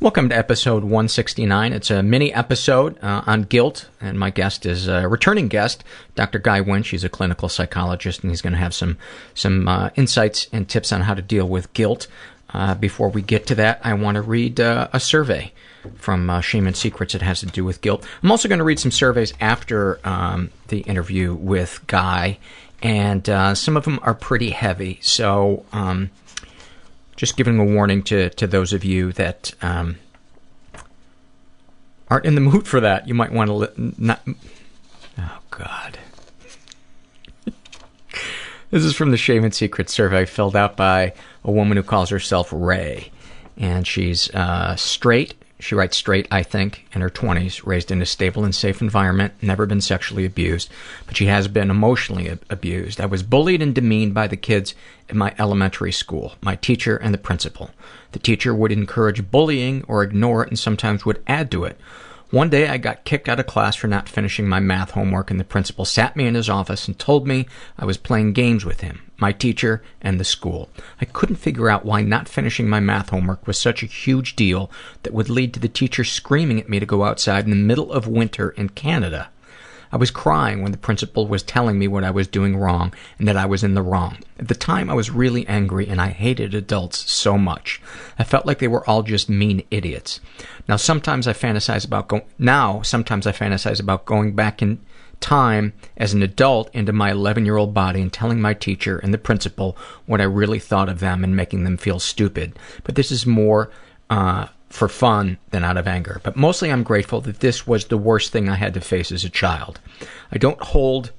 Welcome to episode 169. It's a mini episode uh, on guilt, and my guest is a returning guest, Dr. Guy Winch. He's a clinical psychologist, and he's going to have some some uh, insights and tips on how to deal with guilt. Uh, before we get to that, I want to read uh, a survey from uh, Shame and Secrets that has to do with guilt. I'm also going to read some surveys after um, the interview with Guy, and uh, some of them are pretty heavy. So. Um, just giving a warning to, to those of you that um, aren't in the mood for that. You might want to li- not. Oh God. this is from the Shame and Secret survey filled out by a woman who calls herself Ray, and she's uh, straight she writes straight, I think, in her 20s, raised in a stable and safe environment, never been sexually abused, but she has been emotionally abused. I was bullied and demeaned by the kids in my elementary school, my teacher and the principal. The teacher would encourage bullying or ignore it and sometimes would add to it. One day I got kicked out of class for not finishing my math homework and the principal sat me in his office and told me I was playing games with him, my teacher, and the school. I couldn't figure out why not finishing my math homework was such a huge deal that would lead to the teacher screaming at me to go outside in the middle of winter in Canada. I was crying when the principal was telling me what I was doing wrong and that I was in the wrong. At the time, I was really angry and I hated adults so much. I felt like they were all just mean idiots. Now, sometimes I fantasize about going, now, sometimes I fantasize about going back in time as an adult into my 11 year old body and telling my teacher and the principal what I really thought of them and making them feel stupid. But this is more, uh, for fun than out of anger. But mostly I'm grateful that this was the worst thing I had to face as a child. I don't hold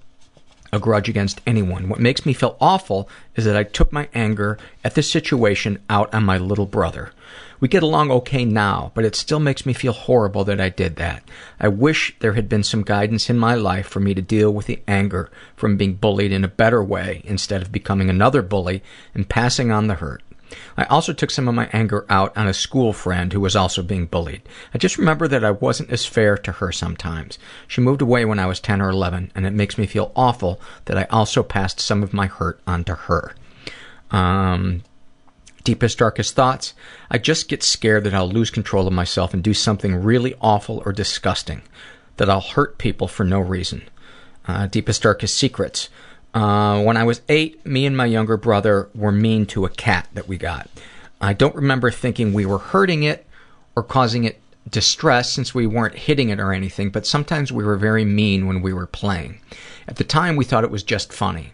a grudge against anyone. What makes me feel awful is that I took my anger at this situation out on my little brother. We get along okay now, but it still makes me feel horrible that I did that. I wish there had been some guidance in my life for me to deal with the anger from being bullied in a better way instead of becoming another bully and passing on the hurt. I also took some of my anger out on a school friend who was also being bullied. I just remember that I wasn't as fair to her sometimes. She moved away when I was 10 or 11, and it makes me feel awful that I also passed some of my hurt onto her. Um, deepest, darkest thoughts. I just get scared that I'll lose control of myself and do something really awful or disgusting. That I'll hurt people for no reason. Uh, deepest, darkest secrets. Uh, when I was eight, me and my younger brother were mean to a cat that we got. I don't remember thinking we were hurting it or causing it distress since we weren't hitting it or anything, but sometimes we were very mean when we were playing. At the time, we thought it was just funny.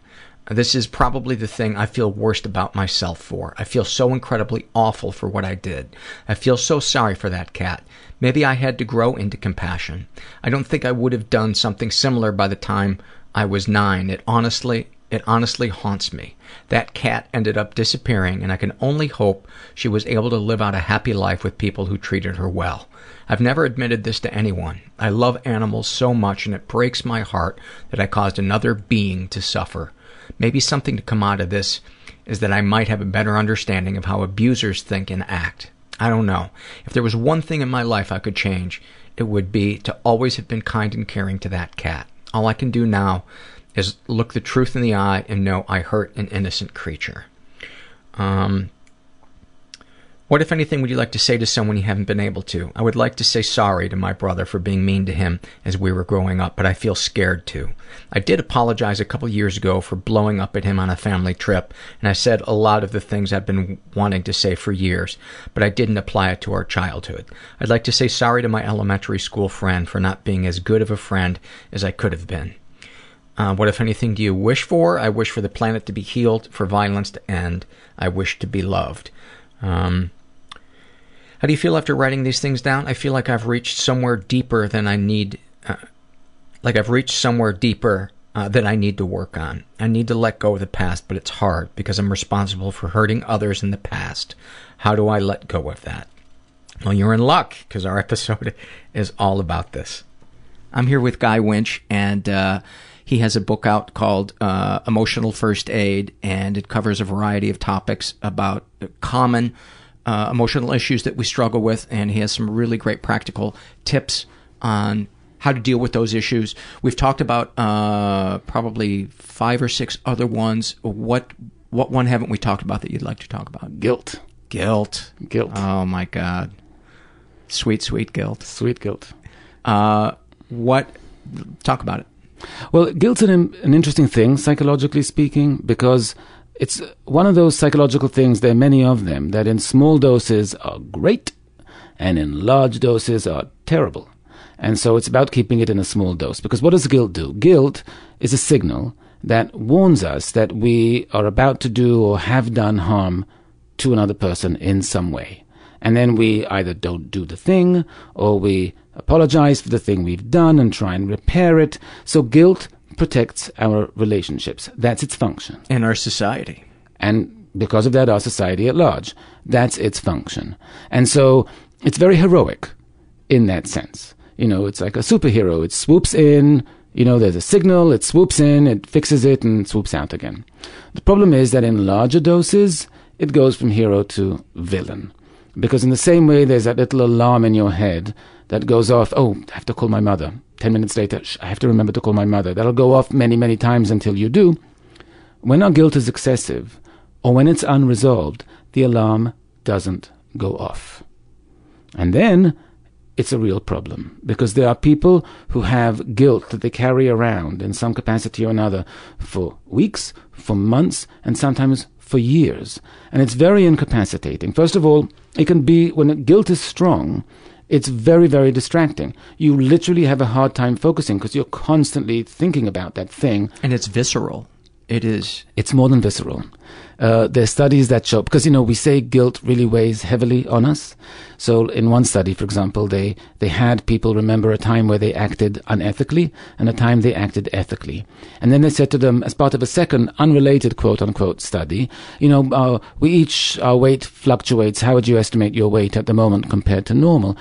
This is probably the thing I feel worst about myself for. I feel so incredibly awful for what I did. I feel so sorry for that cat. Maybe I had to grow into compassion. I don't think I would have done something similar by the time I was nine. It honestly, it honestly haunts me. That cat ended up disappearing, and I can only hope she was able to live out a happy life with people who treated her well. I've never admitted this to anyone. I love animals so much, and it breaks my heart that I caused another being to suffer. Maybe something to come out of this is that I might have a better understanding of how abusers think and act. I don't know. If there was one thing in my life I could change, it would be to always have been kind and caring to that cat. All I can do now is look the truth in the eye and know I hurt an innocent creature. Um, what, if anything, would you like to say to someone you haven't been able to? I would like to say sorry to my brother for being mean to him as we were growing up, but I feel scared to. I did apologize a couple years ago for blowing up at him on a family trip, and I said a lot of the things I've been wanting to say for years, but I didn't apply it to our childhood. I'd like to say sorry to my elementary school friend for not being as good of a friend as I could have been. Uh, what, if anything, do you wish for? I wish for the planet to be healed, for violence to end. I wish to be loved. Um, how do you feel after writing these things down? I feel like I've reached somewhere deeper than I need, uh, like I've reached somewhere deeper uh, that I need to work on. I need to let go of the past, but it's hard because I'm responsible for hurting others in the past. How do I let go of that? Well, you're in luck because our episode is all about this. I'm here with Guy Winch, and uh, he has a book out called uh, Emotional First Aid, and it covers a variety of topics about common uh, emotional issues that we struggle with, and he has some really great practical tips on how to deal with those issues. We've talked about uh, probably five or six other ones. What what one haven't we talked about that you'd like to talk about? Guilt. Guilt. Guilt. Oh my God. Sweet, sweet guilt. Sweet guilt. Uh, what? Talk about it. Well, guilt's an, an interesting thing, psychologically speaking, because it's one of those psychological things, there are many of them, that in small doses are great and in large doses are terrible. And so it's about keeping it in a small dose. Because what does guilt do? Guilt is a signal that warns us that we are about to do or have done harm to another person in some way. And then we either don't do the thing or we apologize for the thing we've done and try and repair it. So guilt protects our relationships. That's its function. And our society. And because of that, our society at large. That's its function. And so it's very heroic in that sense. You know, it's like a superhero. It swoops in, you know, there's a signal, it swoops in, it fixes it, and swoops out again. The problem is that in larger doses, it goes from hero to villain. Because in the same way, there's that little alarm in your head that goes off, oh, I have to call my mother. Ten minutes later, I have to remember to call my mother. That'll go off many, many times until you do. When our guilt is excessive, or when it's unresolved, the alarm doesn't go off. And then it's a real problem because there are people who have guilt that they carry around in some capacity or another for weeks, for months, and sometimes for years. And it's very incapacitating. First of all, it can be when guilt is strong, it's very, very distracting. You literally have a hard time focusing because you're constantly thinking about that thing. And it's visceral. It is. It's more than visceral. Uh, there's studies that show because you know we say guilt really weighs heavily on us. So in one study, for example, they they had people remember a time where they acted unethically and a time they acted ethically, and then they said to them as part of a second unrelated quote unquote study, you know, uh, we each our weight fluctuates. How would you estimate your weight at the moment compared to normal?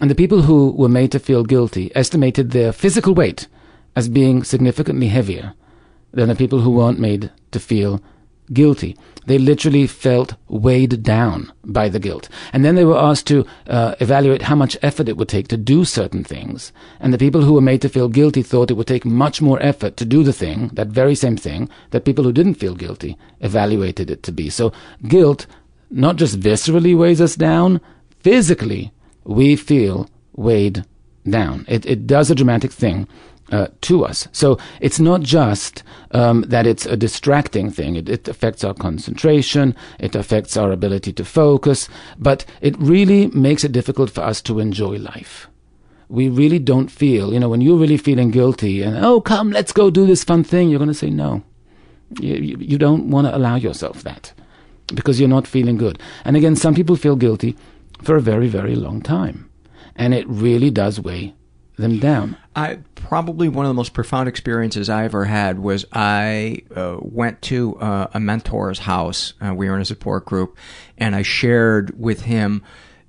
And the people who were made to feel guilty estimated their physical weight as being significantly heavier than the people who weren't made to feel guilty. They literally felt weighed down by the guilt. And then they were asked to uh, evaluate how much effort it would take to do certain things. And the people who were made to feel guilty thought it would take much more effort to do the thing, that very same thing, that people who didn't feel guilty evaluated it to be. So guilt not just viscerally weighs us down, physically we feel weighed down. It, it does a dramatic thing uh, to us. So it's not just um, that it's a distracting thing. It, it, affects our concentration. It affects our ability to focus. But it really makes it difficult for us to enjoy life. We really don't feel, you know, when you're really feeling guilty and, oh, come, let's go do this fun thing, you're going to say no. You, you, you don't want to allow yourself that because you're not feeling good. And again, some people feel guilty for a very, very long time. And it really does weigh them down. I probably one of the most profound experiences I ever had was I uh, went to uh, a mentor's house. Uh, we were in a support group, and I shared with him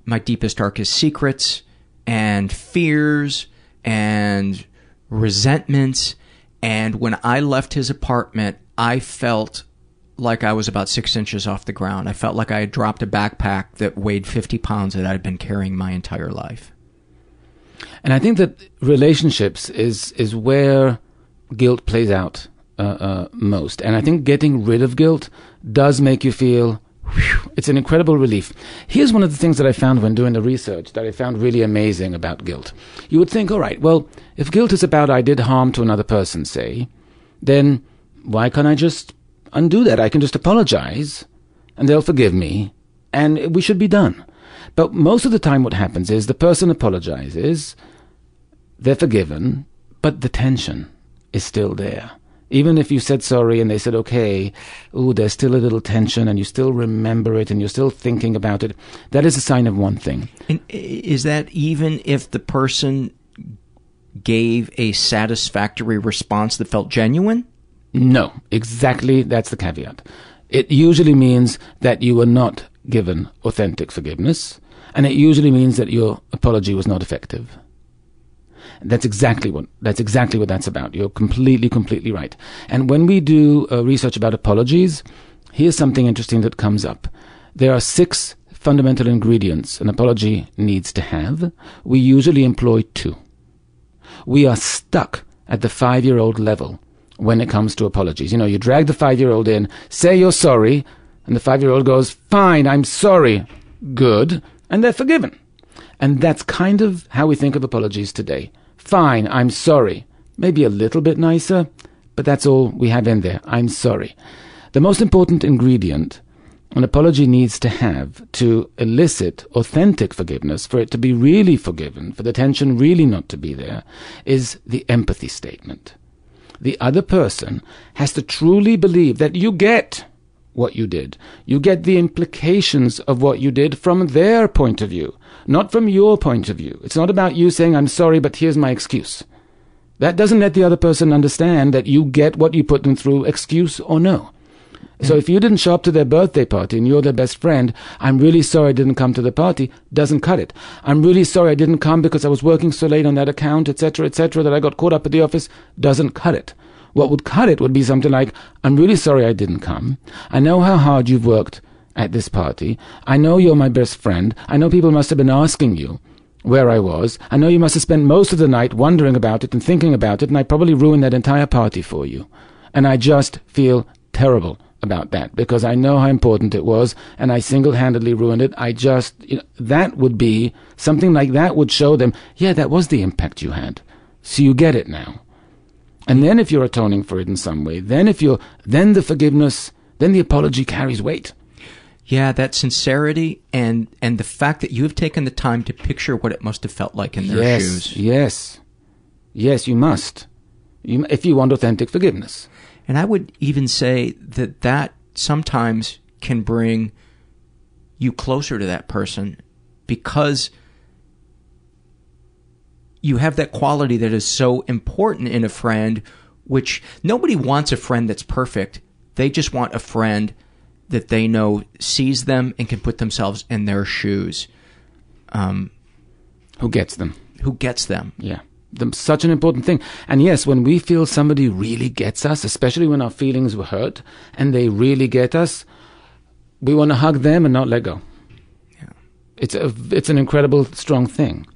my deepest, darkest secrets and fears and resentments. And when I left his apartment, I felt like I was about six inches off the ground. I felt like I had dropped a backpack that weighed 50 pounds that I'd been carrying my entire life. And I think that relationships is is where guilt plays out uh, uh, most. And I think getting rid of guilt does make you feel whew, it's an incredible relief. Here's one of the things that I found when doing the research that I found really amazing about guilt. You would think, all right, well, if guilt is about I did harm to another person, say, then why can't I just undo that? I can just apologize and they'll forgive me and we should be done. But most of the time, what happens is the person apologizes, they're forgiven, but the tension is still there. Even if you said sorry and they said okay, ooh, there's still a little tension and you still remember it and you're still thinking about it, that is a sign of one thing. And is that even if the person gave a satisfactory response that felt genuine? No, exactly that's the caveat. It usually means that you were not given authentic forgiveness, and it usually means that your apology was not effective. That's exactly what that's exactly what that's about. You're completely, completely right. And when we do uh, research about apologies, here's something interesting that comes up. There are six fundamental ingredients an apology needs to have. We usually employ two. We are stuck at the five-year-old level when it comes to apologies. You know, you drag the five-year-old in, say you're sorry, and the five-year-old goes, "Fine, I'm sorry." Good, and they're forgiven. And that's kind of how we think of apologies today. Fine, I'm sorry. Maybe a little bit nicer, but that's all we have in there. I'm sorry. The most important ingredient an apology needs to have to elicit authentic forgiveness, for it to be really forgiven, for the tension really not to be there, is the empathy statement. The other person has to truly believe that you get what you did. You get the implications of what you did from their point of view, not from your point of view. It's not about you saying, I'm sorry, but here's my excuse. That doesn't let the other person understand that you get what you put them through, excuse or no. So if you didn't show up to their birthday party and you're their best friend, I'm really sorry I didn't come to the party, doesn't cut it. I'm really sorry I didn't come because I was working so late on that account, etc., etc., that I got caught up at the office, doesn't cut it. What would cut it would be something like, I'm really sorry I didn't come. I know how hard you've worked at this party. I know you're my best friend. I know people must have been asking you where I was. I know you must have spent most of the night wondering about it and thinking about it, and I probably ruined that entire party for you. And I just feel terrible about that because I know how important it was and I single-handedly ruined it. I just, you know, that would be something like that would show them, yeah, that was the impact you had. So you get it now. And then if you're atoning for it in some way, then if you're, then the forgiveness, then the apology carries weight. Yeah, that sincerity and and the fact that you have taken the time to picture what it must have felt like in their yes, shoes. yes, yes, you must. You, if you want authentic forgiveness. And I would even say that that sometimes can bring you closer to that person because you have that quality that is so important in a friend, which nobody wants a friend that's perfect. They just want a friend that they know sees them and can put themselves in their shoes. Um, Who gets them? who gets them? Yeah. The, such an important thing. And yes, when we feel somebody really gets us, especially when our feelings were hurt and they really get us, we want to hug them and not let go. Yeah. It's a, it's an incredible strong thing.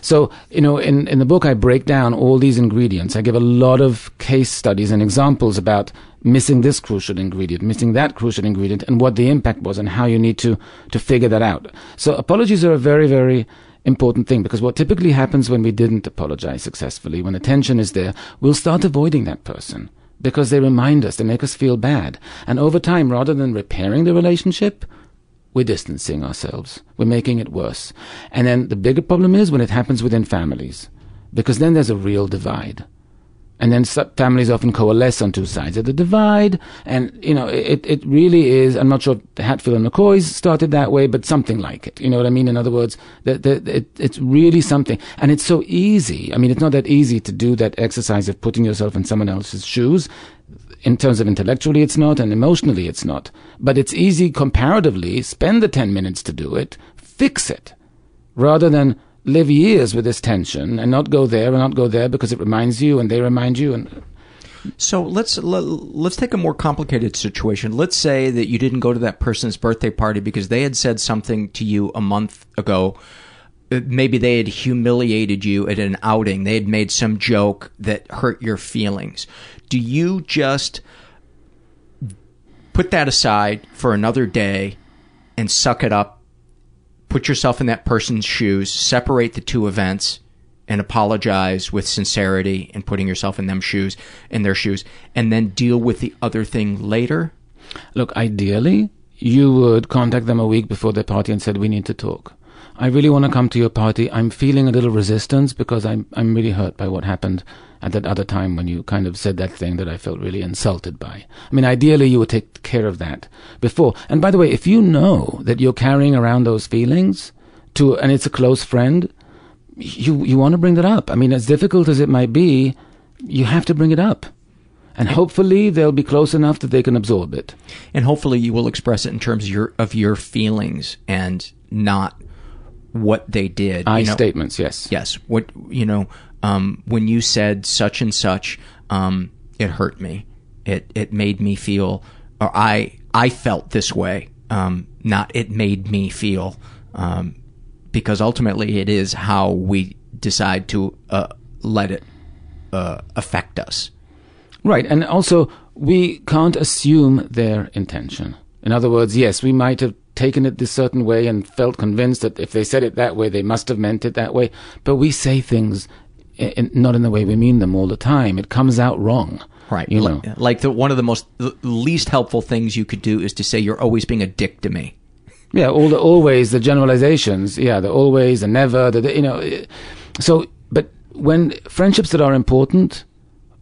So, you know, in, in the book, I break down all these ingredients. I give a lot of case studies and examples about missing this crucial ingredient, missing that crucial ingredient, and what the impact was and how you need to, to figure that out. So apologies are a very, very important thing because what typically happens when we didn't apologize successfully, when the tension is there, we'll start avoiding that person because they remind us, they make us feel bad. And over time, rather than repairing the relationship, we're distancing ourselves. We're making it worse. And then the bigger problem is when it happens within families, because then there's a real divide. And then families often coalesce on two sides of the divide. And, you know, it, it really is, I'm not sure if Hatfield and McCoy's started that way, but something like it. You know what I mean? In other words, the, the, it, it's really something. And it's so easy. I mean, it's not that easy to do that exercise of putting yourself in someone else's shoes. In terms of intellectually, it's not, and emotionally, it's not. But it's easy comparatively. Spend the 10 minutes to do it. Fix it. Rather than live years with this tension and not go there and not go there because it reminds you and they remind you and so let's let, let's take a more complicated situation. Let's say that you didn't go to that person's birthday party because they had said something to you a month ago. Maybe they had humiliated you at an outing. They had made some joke that hurt your feelings. Do you just put that aside for another day and suck it up put yourself in that person's shoes, separate the two events, and apologize with sincerity and putting yourself in them shoes in their shoes, and then deal with the other thing later? Look, ideally, you would contact them a week before the party and said, "We need to talk. I really want to come to your party. I'm feeling a little resistance because I'm I'm really hurt by what happened at that other time when you kind of said that thing that I felt really insulted by. I mean, ideally, you would take care of that before. And by the way, if you know that you're carrying around those feelings to, and it's a close friend, you you want to bring that up. I mean, as difficult as it might be, you have to bring it up. And hopefully they'll be close enough that they can absorb it. And hopefully you will express it in terms of your of your feelings and not what they did. I you know, statements, yes. Yes. What you know, um, when you said such and such, um, it hurt me. It it made me feel, or I I felt this way. Um, not it made me feel, um, because ultimately it is how we decide to uh, let it uh, affect us. Right, and also we can't assume their intention. In other words, yes, we might have taken it this certain way and felt convinced that if they said it that way, they must have meant it that way. But we say things in, not in the way we mean them all the time. It comes out wrong. Right. You know. Like, the one of the most the least helpful things you could do is to say you're always being a dick to me. Yeah, all the always, the generalizations. Yeah, the always, the never, the, the you know. So, but when friendships that are important,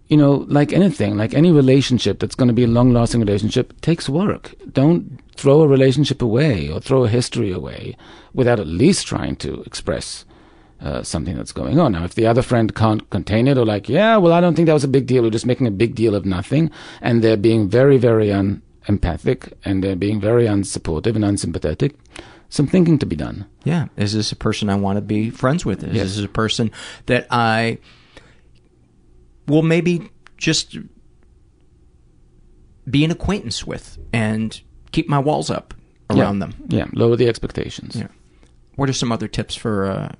you know, like anything, like any relationship that's going to be a long lasting relationship, takes work. Don't throw a relationship away or throw a history away without at least trying to express uh, something that's going on. Now, if the other friend can't contain it or like, yeah, well, I don't think that was a big deal, we're just making a big deal of nothing, and they're being very, very unempathic and they're being very unsupportive and unsympathetic, some thinking to be done. Yeah. Is this a person I want to be friends with? Is Yes. this a person that I will maybe just be an acquaintance with and keep my walls up around them? Yeah, lower the expectations. Yeah. What are some other tips for uh,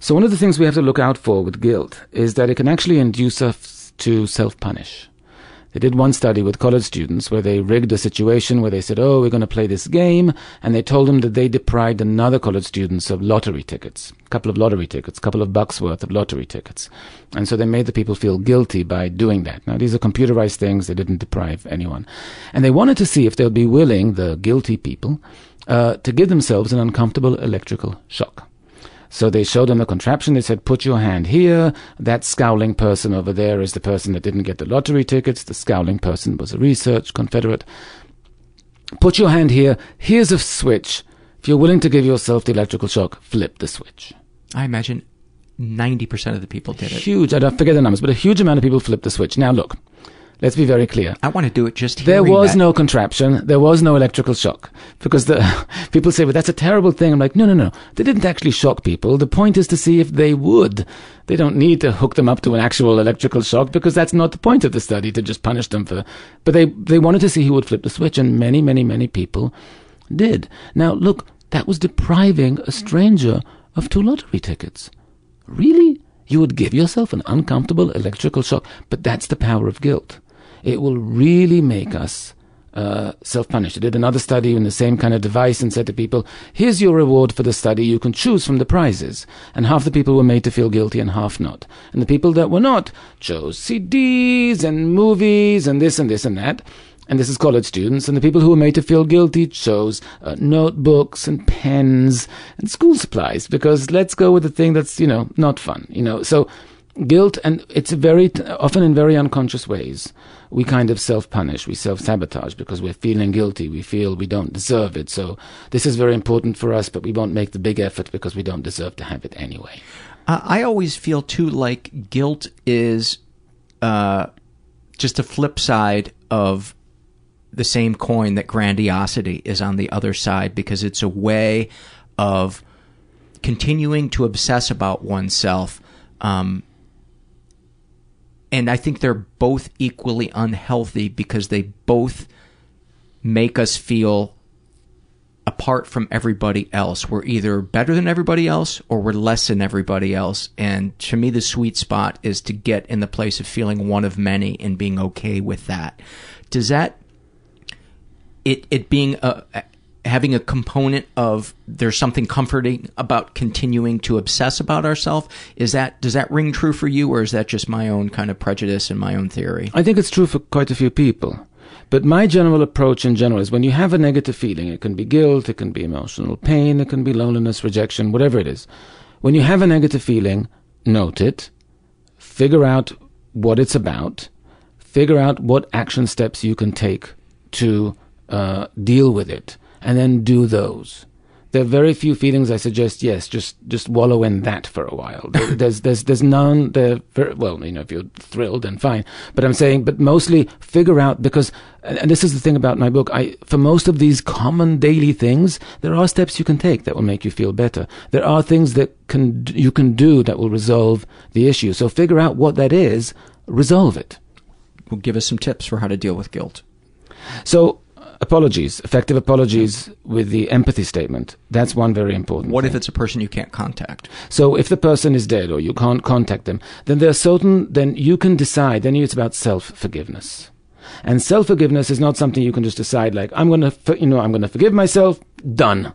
So, one of the things we have to look out for with guilt is that it can actually induce us to self punish. They did one study with college students where they rigged a situation where they said, Oh, we're going to play this game. And they told them that they deprived another college students of lottery tickets, a couple of lottery tickets, a couple of bucks worth of lottery tickets. And so they made the people feel guilty by doing that. Now, these are computerized things. They didn't deprive anyone. And they wanted to see if they'll be willing, the guilty people, uh, to give themselves an uncomfortable electrical shock. So they showed them the contraption. They said, put your hand here. That scowling person over there is the person that didn't get the lottery tickets. The scowling person was a research Confederate. Put your hand here. Here's a switch. If you're willing to give yourself the electrical shock, flip the switch. I imagine 90% of the people did it. Huge, I don't forget the numbers, but a huge amount of people flipped the switch. Now look, let's be very clear. I want to do it just There was that. no contraption. There was no electrical shock because the people say, well, that's a terrible thing." I'm like, "No, no, no. They didn't actually shock people. The point is to see if they would. They don't need to hook them up to an actual electrical shock because that's not the point of the study to just punish them for. But they they wanted to see who would flip the switch, and many, many, many people did. Now look, that was depriving a stranger of two lottery tickets. Really? You would give yourself an uncomfortable electrical shock, but that's the power of guilt. It will really make us uh, self-punish. I did another study in the same kind of device and said to people, here's your reward for the study. You can choose from the prizes. And half the people were made to feel guilty and half not. And the people that were not chose CDs and movies and this and this and that. And this is college students. And the people who were made to feel guilty chose uh, notebooks and pens and school supplies because let's go with the thing that's, you know, not fun, you know. So guilt, and it's very, often in very unconscious ways, we kind of self-punish, we self-sabotage because we're feeling guilty, we feel we don't deserve it. So this is very important for us, but we won't make the big effort because we don't deserve to have it anyway. I always feel too like guilt is uh, just a flip side of the same coin that grandiosity is on the other side because it's a way of continuing to obsess about oneself. Um, and I think they're both equally unhealthy because they both make us feel apart from everybody else. We're either better than everybody else or we're less than everybody else. And to me, the sweet spot is to get in the place of feeling one of many and being okay with that. Does that, it, it being a, having a component of there's something comforting about continuing to obsess about ourselves is that does that ring true for you or is that just my own kind of prejudice and my own theory I think it's true for quite a few people. But my general approach in general is when you have a negative feeling, it can be guilt, it can be emotional pain, it can be loneliness, rejection, whatever it is. When you have a negative feeling, note it, figure out what it's about, figure out what action steps you can take to uh, deal with it, and then do those. There are very few feelings I suggest. Yes, just just wallow in that for a while. There's there's there's none. There well, you know, if you're thrilled, then fine. But I'm saying, but mostly figure out because, and and this is the thing about my book. I for most of these common daily things, there are steps you can take that will make you feel better. There are things that can you can do that will resolve the issue. So figure out what that is, resolve it. will give us some tips for how to deal with guilt So apologies, effective apologies with the empathy statement. That's one very important. what thing. if it's a person you can't contact So if the person is dead or you can't contact them, then there are certain, then you can decide, then it's about self-forgiveness. And self forgiveness is not something you can just decide like I'm gonna you know I'm gonna forgive myself. Done.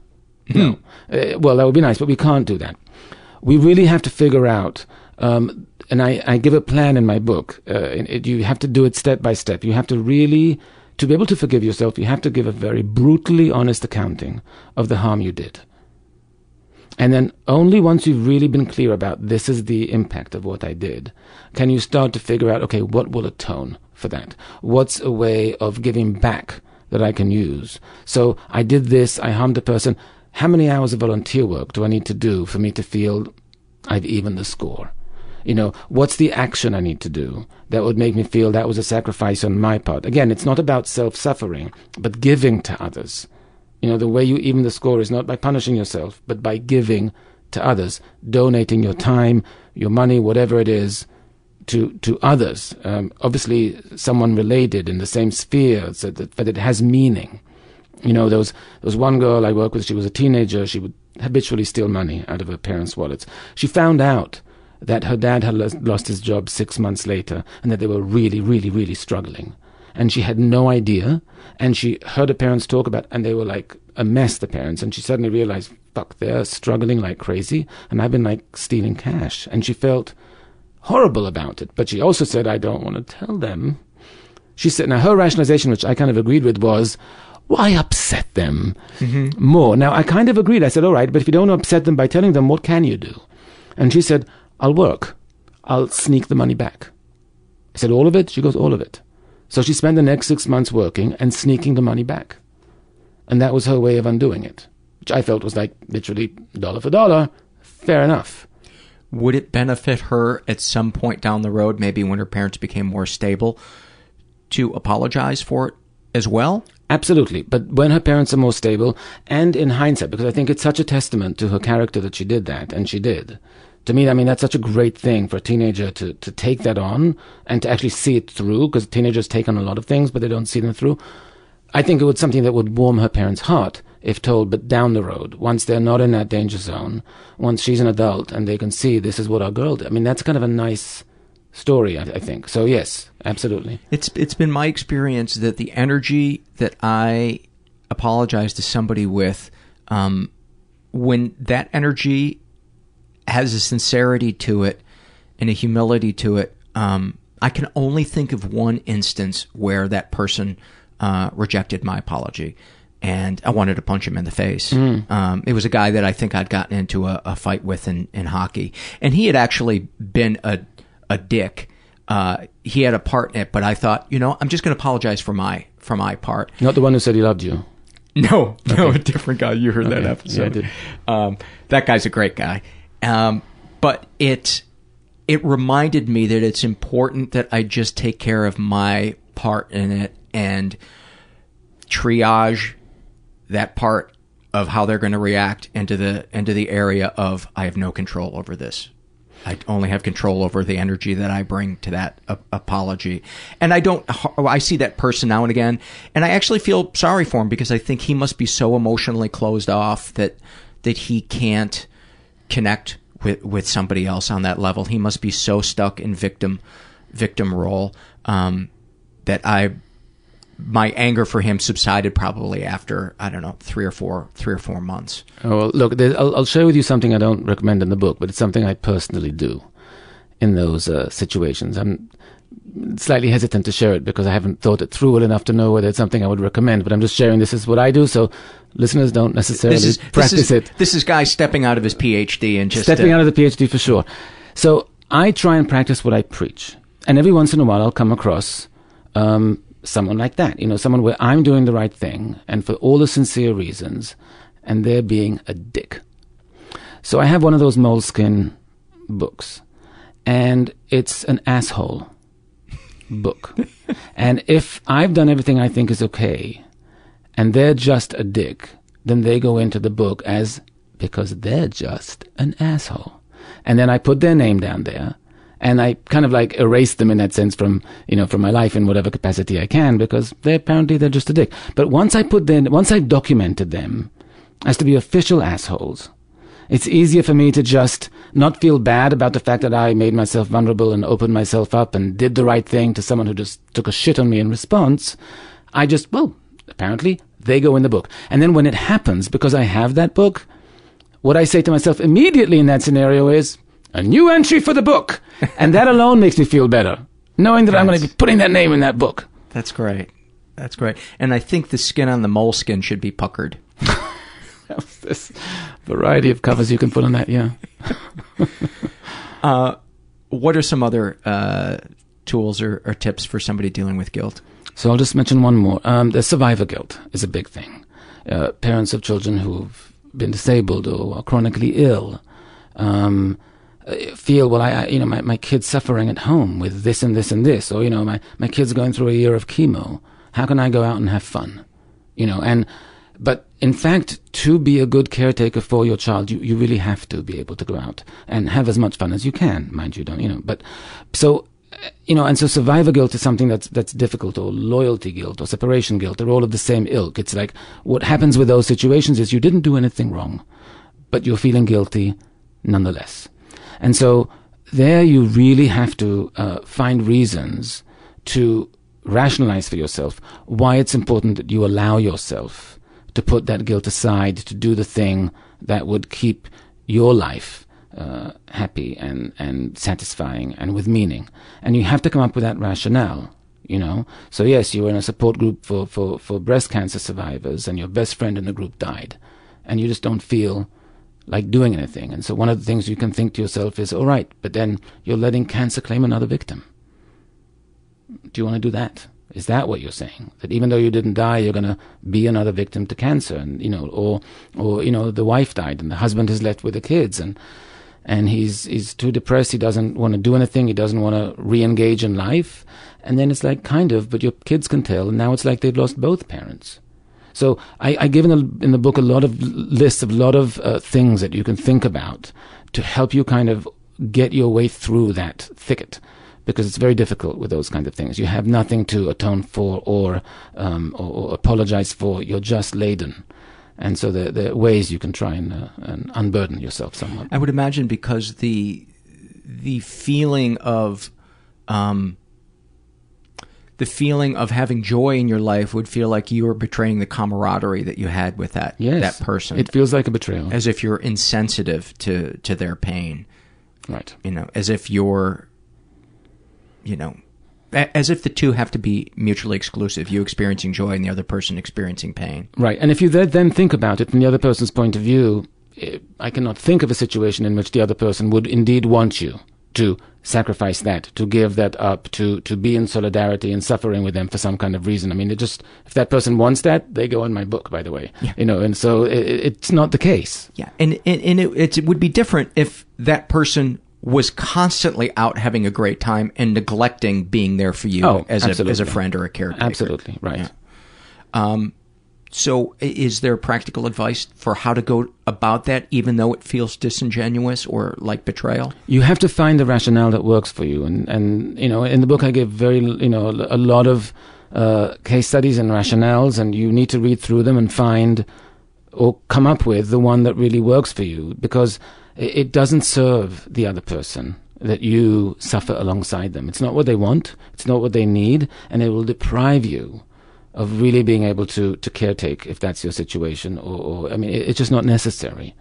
No. Uh, well, that would be nice, but we can't do that. We really have to figure out. Um, and I, I give a plan in my book. Uh, it, you have to do it step by step. You have to really, to be able to forgive yourself, you have to give a very brutally honest accounting of the harm you did. And then only once you've really been clear about this is the impact of what I did, can you start to figure out, okay, what will atone for that? What's a way of giving back that I can use? So I did this, I harmed a person. How many hours of volunteer work do I need to do for me to feel I've evened the score? You know, what's the action I need to do that would make me feel that was a sacrifice on my part? Again, it's not about self suffering, but giving to others. You know, the way you even the score is not by punishing yourself, but by giving to others, donating your time, your money, whatever it is, to to others. Um, obviously, someone related in the same sphere, so that, but it has meaning. You know, there was there was one girl I worked with. She was a teenager. She would habitually steal money out of her parents' wallets. She found out that her dad had lost his job six months later and that they were really, really, really struggling. And she had no idea. And she heard her parents talk about, and they were like a mess, the parents. And she suddenly realized, fuck, they're struggling like crazy. And I've been like stealing cash. And she felt horrible about it. But she also said, I don't want to tell them. She said, now her rationalization, which I kind of agreed with, was, why upset them mm-hmm. more? Now, I kind of agreed. I said, all right, but if you don't upset them by telling them, what can you do? And she said, I'll work. I'll sneak the money back. I said, All of it? She goes, All of it. So she spent the next six months working and sneaking the money back. And that was her way of undoing it, which I felt was like literally dollar for dollar. Fair enough. Would it benefit her at some point down the road, maybe when her parents became more stable, to apologize for it as well? Absolutely. But when her parents are more stable, and in hindsight, because I think it's such a testament to her character that she did that, and she did, to me, I mean, that's such a great thing for a teenager to, to take that on and to actually see it through, because teenagers take on a lot of things, but they don't see them through. I think it was something that would warm her parents' heart if told, but down the road, once they're not in that danger zone, once she's an adult and they can see this is what our girl did. I mean, that's kind of a nice story, I, I think. So, yes, absolutely. It's It's been my experience that the energy that I apologize to somebody with, um, when that energy has a sincerity to it and a humility to it. Um, I can only think of one instance where that person uh, rejected my apology, and I wanted to punch him in the face. Mm. Um, it was a guy that I think I'd gotten into a, a, fight with in, in hockey, and he had actually been a a dick. Uh, he had a part in it, but I thought, you know, I'm just going to apologize for my for my part. Not the one who said he loved you. No, okay. no, a different guy. You heard okay. that episode. Yeah. Um, that guy's a great guy. Um, but it it reminded me that it's important that I just take care of my part in it and triage that part of how they're going to react into the into the area of I have no control over this. I only have control over the energy that I bring to that apology. And I don't, I see that person now and again, and I actually feel sorry for him because I think he must be so emotionally closed off that, that he can't connect with with somebody else on that level. He must be so stuck in victim victim role um, that I my anger for him subsided probably after I don't know three or four three or four months. Oh well, look, I'll, I'll, share with you something I don't recommend in the book, but it's something I personally do in those uh, situations. I'm slightly hesitant to share it because I haven't thought it through well enough to know whether it's something I would recommend. But I'm just sharing this is what I do, so listeners don't necessarily this is, practice this is, it. This is guy stepping out of his PhD and just stepping uh, out of the PhD for sure. So I try and practice what I preach, and every once in a while I'll come across um, someone like that. You know, someone where I'm doing the right thing and for all the sincere reasons, and they're being a dick. So I have one of those moleskin books, and it's an asshole book. and if I've done everything I think is okay, and they're just a dick, then they go into the book as because they're just an asshole. And then I put their name down there, and I kind of like erase them in that sense from you know from my life in whatever capacity I can because they apparently they're just a dick. But once I put them, once I've documented them as to be official assholes, It's easier for me to just not feel bad about the fact that I made myself vulnerable and opened myself up and did the right thing to someone who just took a shit on me in response. I just, well, apparently they go in the book. And then when it happens, because I have that book, what I say to myself immediately in that scenario is, a new entry for the book. and that alone makes me feel better, knowing that I'm going to be putting that name in that book. That's great. That's great. And I think the skin on the moleskin should be puckered. this variety of covers you can put on that, yeah. uh, what are some other uh, tools or, or, tips for somebody dealing with guilt? So I'll just mention one more. Um, the survivor guilt is a big thing. Uh, parents of children who've been disabled or are chronically ill um, feel, well, I, I, you know, my, my kid's suffering at home with this and this and this, or, you know, my, my kid's going through a year of chemo. How can I go out and have fun? You know, and, but in fact, to be a good caretaker for your child, you, you really have to be able to go out and have as much fun as you can, mind you, don't, you know, but, so, you know, and so survivor guilt is something that's, that's difficult, or loyalty guilt, or separation guilt. They're all of the same ilk. It's like, what happens with those situations is you didn't do anything wrong, but you're feeling guilty nonetheless. And so there you really have to uh, find reasons to rationalize for yourself why it's important that you allow yourself to put that guilt aside, to do the thing that would keep your life uh, happy and, and satisfying and with meaning. And you have to come up with that rationale, you know. So yes, you were in a support group for, for, for breast cancer survivors and your best friend in the group died. And you just don't feel like doing anything. And so one of the things you can think to yourself is, all right, but then you're letting cancer claim another victim. Do you want to do that? Is that what you're saying? That even though you didn't die, you're going to be another victim to cancer, and you know, or or you know, the wife died and the husband is left with the kids, and and he's he's too depressed. He doesn't want to do anything. He doesn't want to re-engage in life. And then it's like kind of, but your kids can tell, and now it's like they've lost both parents. So I, I give in the, in the book a lot of lists of a lot of uh, things that you can think about to help you kind of get your way through that thicket because it's very difficult with those kind of things. You have nothing to atone for or, um, or, or, apologize for. You're just laden. And so there, there are ways you can try and, uh, and unburden yourself somewhat. I would imagine because the the feeling of um, the feeling of having joy in your life would feel like you were betraying the camaraderie that you had with that yes, that person. It feels like a betrayal. As if you're insensitive to to their pain. Right. You know, as if you're you know, as if the two have to be mutually exclusive, you experiencing joy and the other person experiencing pain. Right. And if you then think about it from the other person's point of view, I cannot think of a situation in which the other person would indeed want you to sacrifice that, to give that up, to, to be in solidarity and suffering with them for some kind of reason. I mean, it just, if that person wants that, they go in my book, by the way. Yeah. You know, and so it, it's not the case. Yeah. And, and, and it, it would be different if that person was constantly out having a great time and neglecting being there for you oh, as, a, as a friend or a caretaker. Absolutely, right. Yeah. Um, so, is there practical advice for how to go about that, even though it feels disingenuous or like betrayal? You have to find the rationale that works for you, and and you know, in the book, I give very you know a lot of uh, case studies and rationales, and you need to read through them and find or come up with the one that really works for you, because it doesn't serve the other person that you suffer alongside them. It's not what they want, it's not what they need, and it will deprive you of really being able to to caretake if that's your situation, or, or I mean, it, it's just not necessary.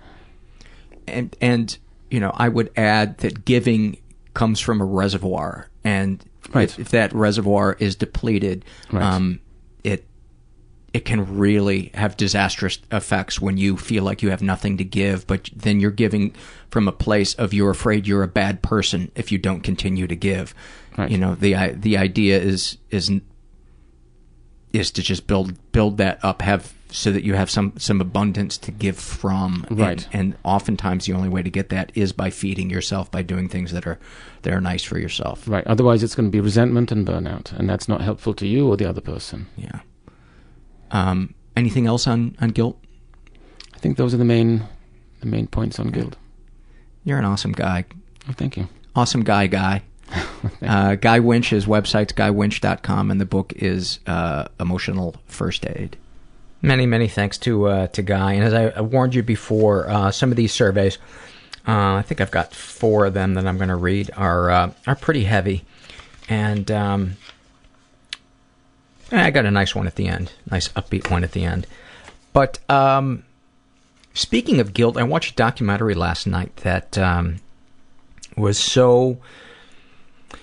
And and you know, I would add that giving comes from a reservoir, and right. if, if that reservoir is depleted, right. um, it it can really have disastrous effects when you feel like you have nothing to give, but then you're giving from a place of you're afraid you're a bad person if you don't continue to give. Right. You know, the the idea is is is to just build build that up, have so that you have some some abundance to give from. Right. And, and oftentimes the only way to get that is by feeding yourself, by doing things that are that are nice for yourself. Right. Otherwise, it's going to be resentment and burnout, and that's not helpful to you or the other person. Yeah. Um, anything else on on guilt? I think those are the main the main points on guilt. You're an awesome guy. Oh, thank you. Awesome guy, guy. uh, Guy Winch, his website's guywinch.com, and the book is uh, Emotional First Aid. Many, many thanks to uh, to Guy. And as I, I warned you before, uh, some of these surveys, uh, I think I've got four of them that I'm going to read, are uh, are pretty heavy. And um, I got a nice one at the end, nice upbeat one at the end. But um, speaking of guilt, I watched a documentary last night that um, was so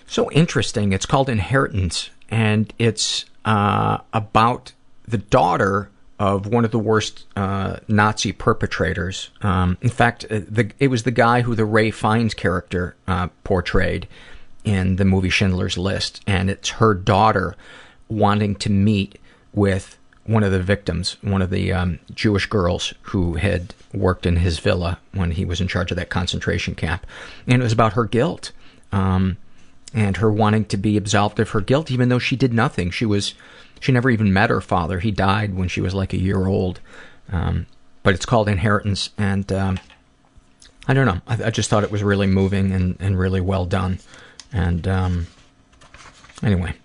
so interesting. It's called Inheritance, and it's uh, about the daughter of one of the worst uh, Nazi perpetrators. Um, in fact, uh, the, it was the guy who the Ralph Fiennes character uh, portrayed in the movie Schindler's List, and it's her daughter wanting to meet with one of the victims, one of the um, Jewish girls who had worked in his villa when he was in charge of that concentration camp, and it was about her guilt. Um, and her wanting to be absolved of her guilt, even though she did nothing. She was, she never even met her father. He died when she was like a year old. Um, but it's called Inheritance, and um, I don't know. I, I, just thought it was really moving and, and really well done. And um, anyway,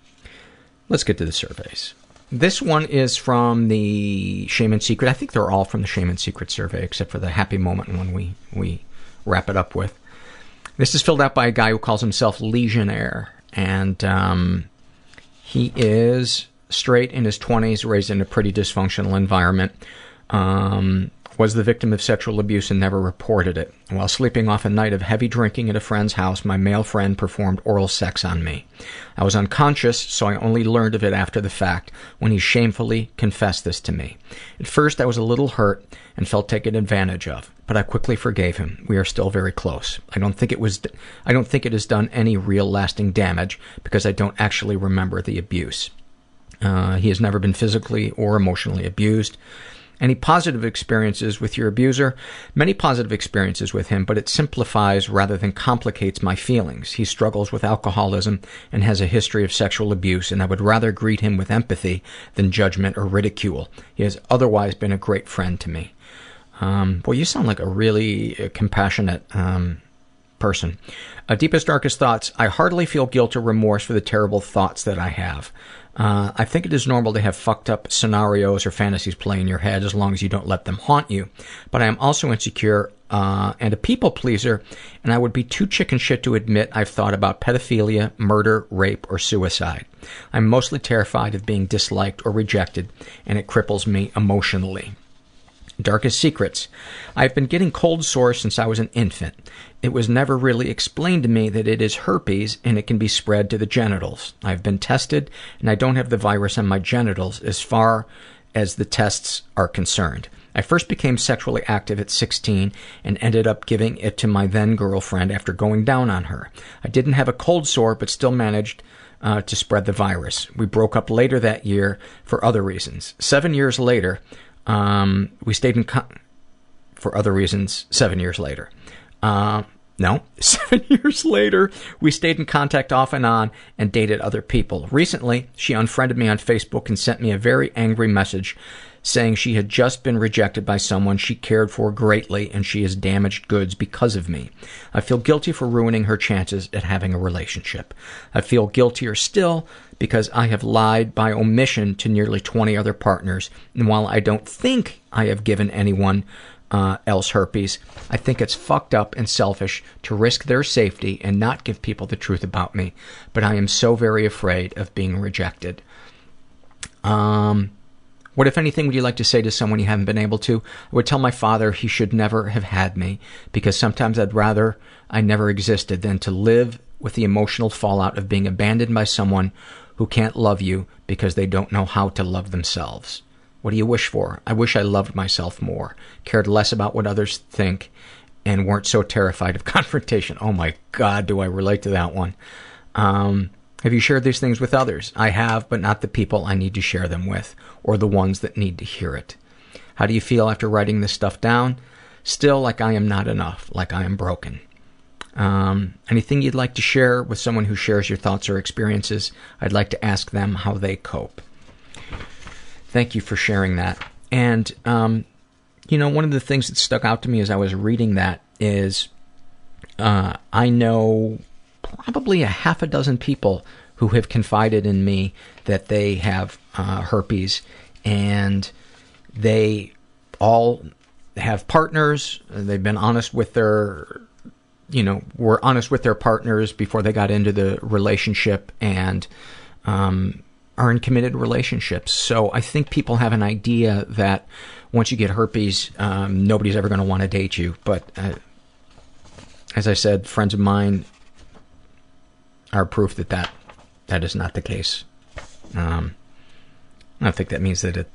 let's get to the surveys. This one is from the Shame and Secret. I think they're all from the Shame and Secret survey, except for the happy moment one we we wrap it up with. This is filled out by a guy who calls himself Legionnaire, and um, he is straight in his 20s, raised in a pretty dysfunctional environment. Um, was the victim of sexual abuse and never reported it. While sleeping off a night of heavy drinking at a friend's house, my male friend performed oral sex on me. I was unconscious, so I only learned of it after the fact, when he shamefully confessed this to me. At first, I was a little hurt and felt taken advantage of, but I quickly forgave him. We are still very close. I don't think it was I don't think it has done any real lasting damage because I don't actually remember the abuse. Uh, he has never been physically or emotionally abused. Any positive experiences with your abuser? Many positive experiences with him, but it simplifies rather than complicates my feelings. He struggles with alcoholism and has a history of sexual abuse, and I would rather greet him with empathy than judgment or ridicule. He has otherwise been a great friend to me. Um, well, you sound like a really uh, compassionate um, person. Uh, deepest, darkest thoughts. I hardly feel guilt or remorse for the terrible thoughts that I have. Uh, I think it is normal to have fucked up scenarios or fantasies play in your head as long as you don't let them haunt you. But I am also insecure uh, and a people pleaser, and I would be too chicken shit to admit I've thought about pedophilia, murder, rape, or suicide. I'm mostly terrified of being disliked or rejected, and it cripples me emotionally. Darkest secrets. I've been getting cold sores since I was an infant. It was never really explained to me that it is herpes and it can be spread to the genitals. I've been tested and I don't have the virus on my genitals as far as the tests are concerned. I first became sexually active at 16 and ended up giving it to my then girlfriend after going down on her. I didn't have a cold sore but still managed uh, to spread the virus. We broke up later that year for other reasons. Seven years later, um, we stayed in con- for other reasons. Seven years later, uh, no, seven years later, we stayed in contact off and on and dated other people. Recently, she unfriended me on Facebook and sent me a very angry message saying she had just been rejected by someone she cared for greatly and she is damaged goods because of me. I feel guilty for ruining her chances at having a relationship. I feel guiltier still because I have lied by omission to nearly 20 other partners, and while I don't think I have given anyone uh, else herpes, I think it's fucked up and selfish to risk their safety and not give people the truth about me, but I am so very afraid of being rejected. Um, what, if anything, would you like to say to someone you haven't been able to? I would tell my father he should never have had me, because sometimes I'd rather I never existed than to live with the emotional fallout of being abandoned by someone who can't love you because they don't know how to love themselves. What do you wish for? I wish I loved myself more, cared less about what others think, and weren't so terrified of confrontation. Oh my God, do I relate to that one. Um, have you shared these things with others? I have, but not the people I need to share them with, or the ones that need to hear it. How do you feel after writing this stuff down? Still like I am not enough, like I am broken. Um, anything you'd like to share with someone who shares your thoughts or experiences? I'd like to ask them how they cope. Thank you for sharing that. And, um, you know, one of the things that stuck out to me as I was reading that is uh, I know probably a half a dozen people who have confided in me that they have uh, herpes and they all have partners. They've been honest with their, you know, were honest with their partners before they got into the relationship and um, are in committed relationships. So I think people have an idea that once you get herpes, um, nobody's ever going to want to date you. But uh, as I said, friends of mine are proof that that, that is not the case. Um, I don't think that means that it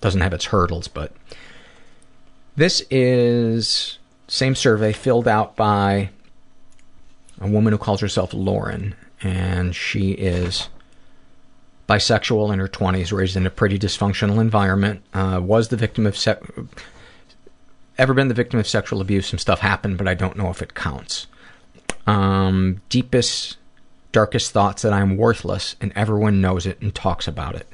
doesn't have its hurdles, but this is same survey filled out by a woman who calls herself Lauren, and she is bisexual in her 20s, raised in a pretty dysfunctional environment, uh, was the victim of se- ever been the victim of sexual abuse. Some stuff happened, but I don't know if it counts. Um, deepest, darkest thoughts that I'm worthless, and everyone knows it and talks about it.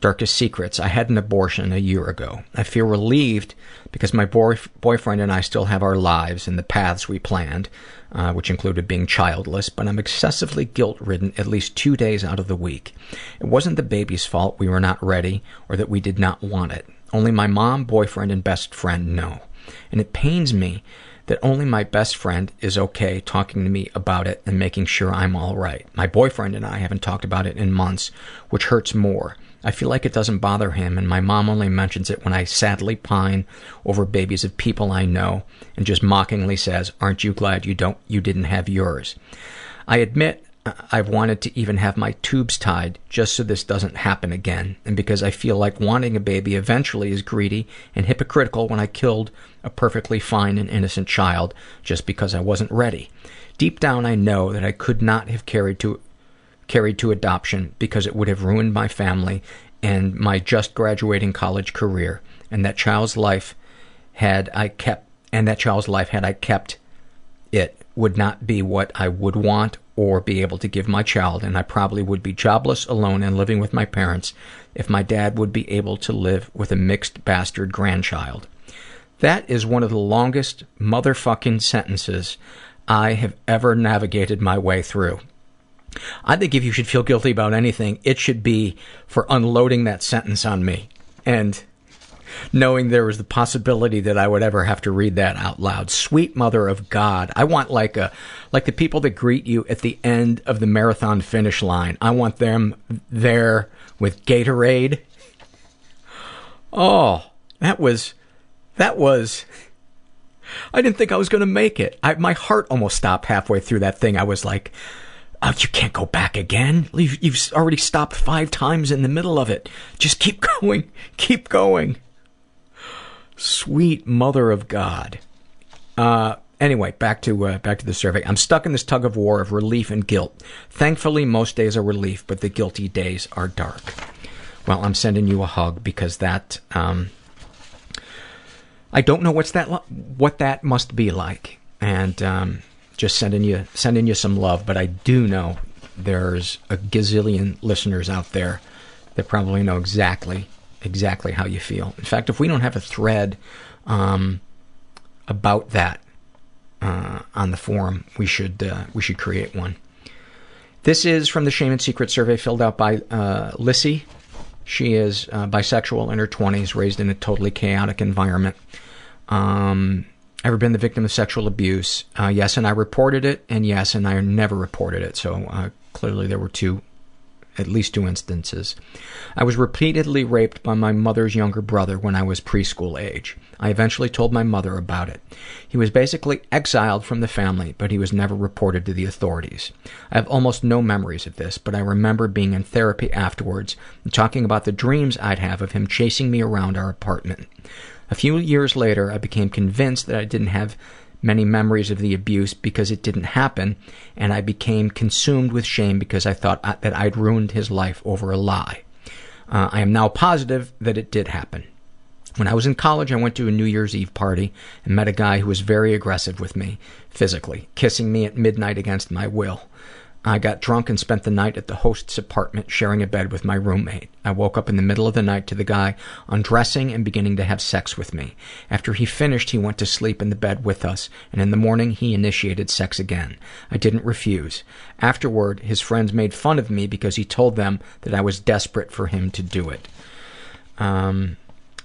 Darkest secrets. I had an abortion a year ago. I feel relieved because my boy- boyfriend and I still have our lives and the paths we planned, uh, which included being childless, but I'm excessively guilt ridden at least two days out of the week. It wasn't the baby's fault we were not ready or that we did not want it. Only my mom, boyfriend, and best friend know. And it pains me that only my best friend is okay talking to me about it and making sure I'm all right. My boyfriend and I haven't talked about it in months, which hurts more. I feel like it doesn't bother him, and my mom only mentions it when I sadly pine over babies of people I know and just mockingly says, Aren't you glad you don't you didn't have yours? I admit I've wanted to even have my tubes tied just so this doesn't happen again, and because I feel like wanting a baby eventually is greedy and hypocritical when I killed a perfectly fine and innocent child just because I wasn't ready. Deep down I know that I could not have carried to carried to adoption because it would have ruined my family and my just graduating college career and that child's life had I kept and that child's life had I kept it would not be what I would want or be able to give my child and I probably would be jobless, alone and living with my parents if my dad would be able to live with a mixed bastard grandchild. That is one of the longest motherfucking sentences I have ever navigated my way through. I think if you should feel guilty about anything, it should be for unloading that sentence on me and knowing there was the possibility that I would ever have to read that out loud. Sweet mother of God. I want like a like the people that greet you at the end of the marathon finish line. I want them there with Gatorade. Oh, that was that was I didn't think I was going to make it. I, my heart almost stopped halfway through that thing. I was like, Oh, you can't go back again. You've, you've already stopped five times in the middle of it. Just keep going. Keep going. Sweet mother of God. Uh, anyway, back to uh, back to the survey. I'm stuck in this tug of war of relief and guilt. Thankfully, most days are relief, but the guilty days are dark. Well, I'm sending you a hug because that um, I don't know what's that what that must be like, and um, just sending you sending you some love. But I do know there's a gazillion listeners out there that probably know exactly exactly how you feel. In fact, if we don't have a thread um, about that uh, on the forum, we should uh, we should create one. This is from the Shame and Secret survey filled out by uh, Lissy. She is uh, bisexual in her 20s, raised in a totally chaotic environment. Um, ever been the victim of sexual abuse? Uh, yes, and I reported it, and yes, and I never reported it. So uh, clearly there were two, at least two instances. I was repeatedly raped by my mother's younger brother when I was preschool age. I eventually told my mother about it. He was basically exiled from the family, but he was never reported to the authorities. I have almost no memories of this, but I remember being in therapy afterwards and talking about the dreams I'd have of him chasing me around our apartment. A few years later, I became convinced that I didn't have many memories of the abuse because it didn't happen, and I became consumed with shame because I thought that I'd ruined his life over a lie. Uh, I am now positive that it did happen. When I was in college, I went to a New Year's Eve party and met a guy who was very aggressive with me, physically, kissing me at midnight against my will. I got drunk and spent the night at the host's apartment, sharing a bed with my roommate. I woke up in the middle of the night to the guy undressing and beginning to have sex with me. After he finished, he went to sleep in the bed with us, and in the morning he initiated sex again. I didn't refuse. Afterward, his friends made fun of me because he told them that I was desperate for him to do it. Um,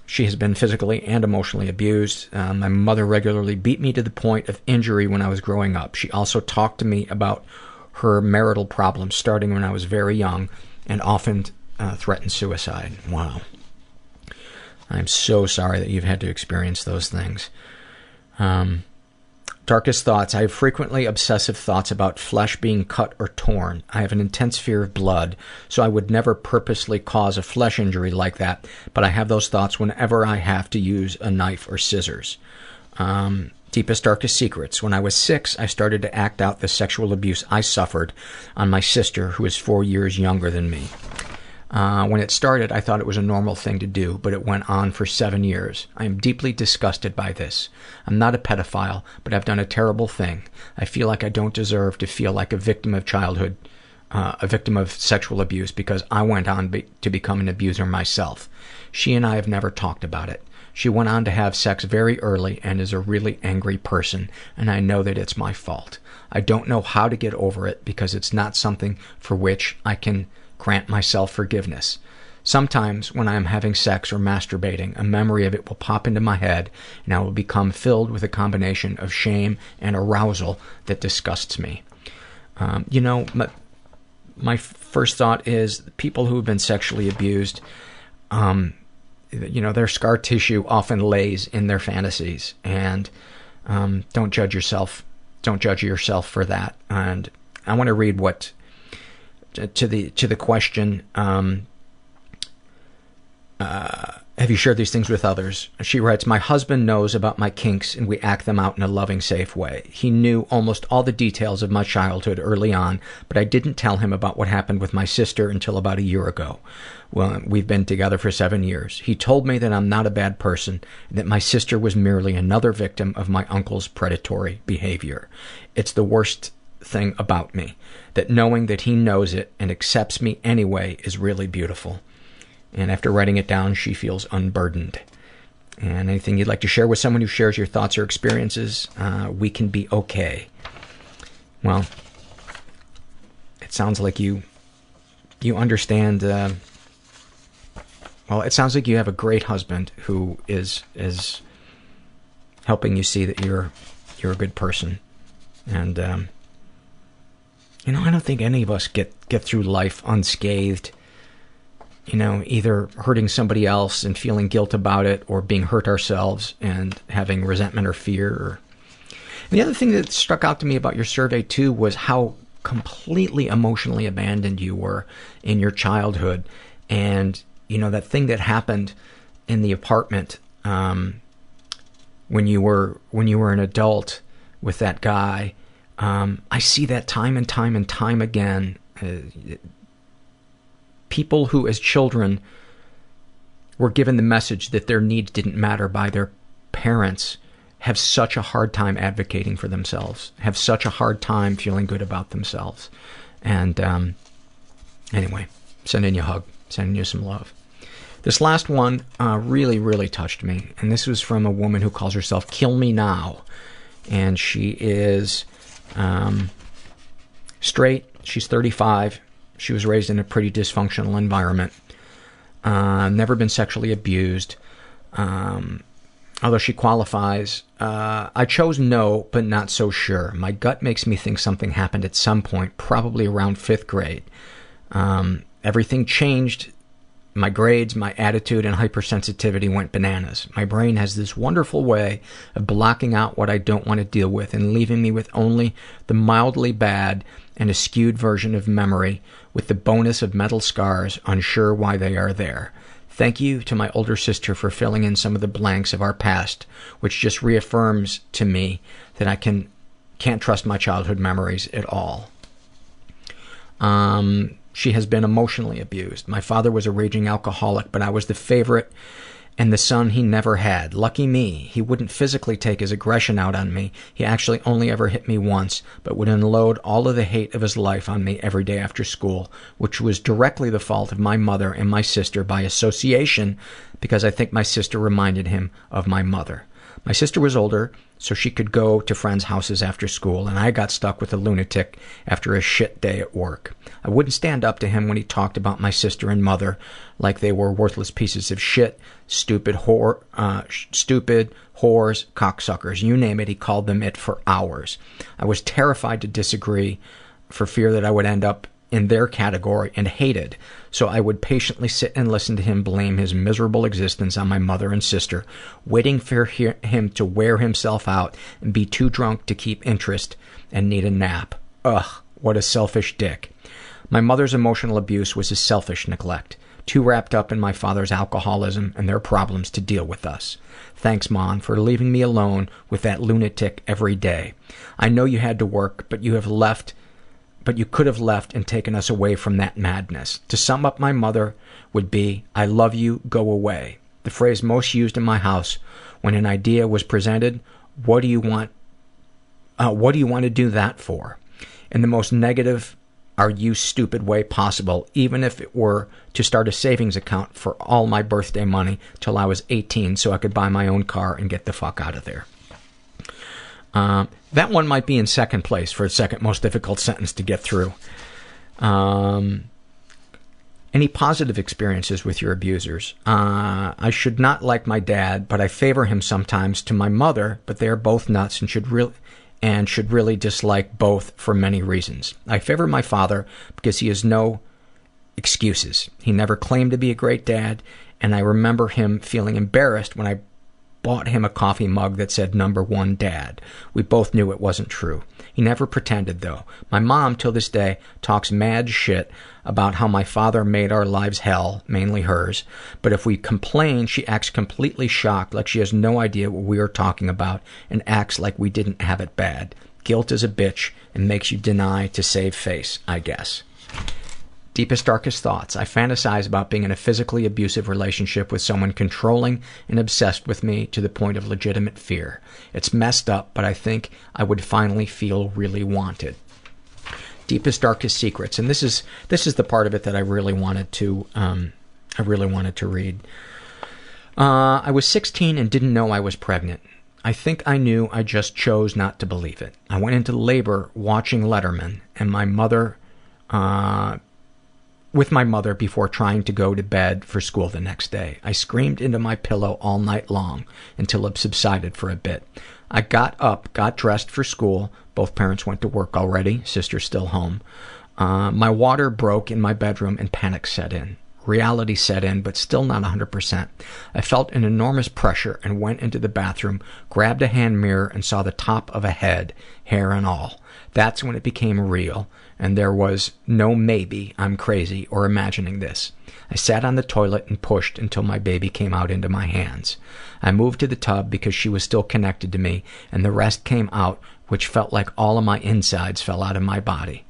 she has been physically and emotionally abused. Uh, my mother regularly beat me to the point of injury when I was growing up. She also talked to me about her marital problems starting when I was very young and often uh, threatened suicide. Wow. I'm so sorry that you've had to experience those things. Um, darkest thoughts. I have frequently obsessive thoughts about flesh being cut or torn. I have an intense fear of blood, so I would never purposely cause a flesh injury like that, but I have those thoughts whenever I have to use a knife or scissors. Um, deepest, darkest secrets. When I was six, I started to act out the sexual abuse I suffered on my sister, who is four years younger than me. Uh, when it started, I thought it was a normal thing to do, but it went on for seven years. I am deeply disgusted by this. I'm not a pedophile, but I've done a terrible thing. I feel like I don't deserve to feel like a victim of childhood, uh, a victim of sexual abuse, because I went on be- to become an abuser myself. She and I have never talked about it. She went on to have sex very early and is a really angry person, and I know that it's my fault. I don't know how to get over it because it's not something for which I can grant myself forgiveness. Sometimes, when I am having sex or masturbating, a memory of it will pop into my head, and I will become filled with a combination of shame and arousal that disgusts me. Um, you know, my, my first thought is people who have been sexually abused, um, you know, their scar tissue often lays in their fantasies, and um, don't judge yourself. Don't judge yourself for that. And I want to read what to the to the question um, uh, have you shared these things with others? She writes, My husband knows about my kinks and we act them out in a loving, safe way. He knew almost all the details of my childhood early on, but I didn't tell him about what happened with my sister until about a year ago. Well, we've been together for seven years. He told me that I'm not a bad person, and that my sister was merely another victim of my uncle's predatory behavior. It's the worst thing about me that knowing that he knows it and accepts me anyway is really beautiful. And after writing it down, she feels unburdened. And anything you'd like to share with someone who shares your thoughts or experiences, uh, we can be okay. Well, it sounds like you you understand. Uh, well, it sounds like you have a great husband who is is helping you see that you're you're a good person, and um, you know, I don't think any of us get get through life unscathed. You know, either hurting somebody else and feeling guilt about it, or being hurt ourselves and having resentment or fear. Or... The other thing that struck out to me about your survey too was how completely emotionally abandoned you were in your childhood, and you know that thing that happened in the apartment um, when you were when you were an adult with that guy um, I see that time and time and time again. Uh, people who, as children, were given the message that their needs didn't matter by their parents have such a hard time advocating for themselves, have such a hard time feeling good about themselves. And um, anyway, sending you a hug, sending you some love. This last one uh, really, really touched me. And this was from a woman who calls herself Kill Me Now. And she is um, straight, she's 35. She was raised in a pretty dysfunctional environment. Uh, never been sexually abused. Um, although she qualifies, uh, I chose no, but not so sure. My gut makes me think something happened at some point, probably around fifth grade. Um, everything changed my grades, my attitude, and hypersensitivity went bananas. My brain has this wonderful way of blocking out what I don't want to deal with and leaving me with only the mildly bad and a skewed version of memory with the bonus of mental scars, unsure why they are there. Thank you to my older sister for filling in some of the blanks of our past, which just reaffirms to me that I can can't trust my childhood memories at all. Um, she has been emotionally abused. My father was a raging alcoholic, but I was the favorite and the son he never had. Lucky me, he wouldn't physically take his aggression out on me. He actually only ever hit me once, but would unload all of the hate of his life on me every day after school, which was directly the fault of my mother and my sister by association because I think my sister reminded him of my mother. My sister was older, so she could go to friends' houses after school, and I got stuck with a lunatic after a shit day at work. I wouldn't stand up to him when he talked about my sister and mother like they were worthless pieces of shit, stupid whore, uh, stupid whores, cocksuckers, you name it. He called them it for hours. I was terrified to disagree for fear that I would end up in their category and hated, so I would patiently sit and listen to him blame his miserable existence on my mother and sister, waiting for him to wear himself out and be too drunk to keep interest and need a nap. Ugh, what a selfish dick. My mother's emotional abuse was a selfish neglect, too wrapped up in my father's alcoholism and their problems to deal with us. Thanks, Mom, for leaving me alone with that lunatic every day. I know you had to work, but you have left but you could have left and taken us away from that madness. To sum up my mother would be, I love you, go away. The phrase most used in my house when an idea was presented, what do you want, uh, what do you want to do that for? In the most negative, are you stupid way possible, even if it were to start a savings account for all my birthday money till I was 18 so I could buy my own car and get the fuck out of there. Um, that one might be in second place for second most difficult sentence to get through. Um, any positive experiences with your abusers? Uh, I should not like my dad, but I favor him sometimes to my mother, but they are both nuts and should really and should really dislike both for many reasons. I favor my father because he has no excuses. He never claimed to be a great dad, and I remember him feeling embarrassed when I bought him a coffee mug that said number one dad. We both knew it wasn't true. He never pretended though. My mom, till this day, talks mad shit about how my father made our lives hell, mainly hers. But if we complain, she acts completely shocked, like she has no idea what we are talking about, and acts like we didn't have it bad. Guilt is a bitch and makes you deny to save face, I guess. Deepest, darkest thoughts. I fantasize about being in a physically abusive relationship with someone controlling and obsessed with me to the point of legitimate fear. It's messed up, but I think I would finally feel really wanted. Deepest, darkest secrets. And this is, this is the part of it that I really wanted to, um, I really wanted to read. Uh, I was 16 and didn't know I was pregnant. I think I knew, I just chose not to believe it. I went into labor watching Letterman, and my mother uh, with my mother before trying to go to bed for school the next day. I screamed into my pillow all night long until it subsided for a bit. I got up, got dressed for school. Both parents went to work already, sister still home. Uh, my water broke in my bedroom and panic set in. Reality set in, but still not 100%. I felt an enormous pressure and went into the bathroom, grabbed a hand mirror, and saw the top of a head, hair and all. That's when it became real and there was no maybe I'm crazy or imagining this. I sat on the toilet and pushed until my baby came out into my hands. I moved to the tub because she was still connected to me, and the rest came out, which felt like all of my insides fell out of my body.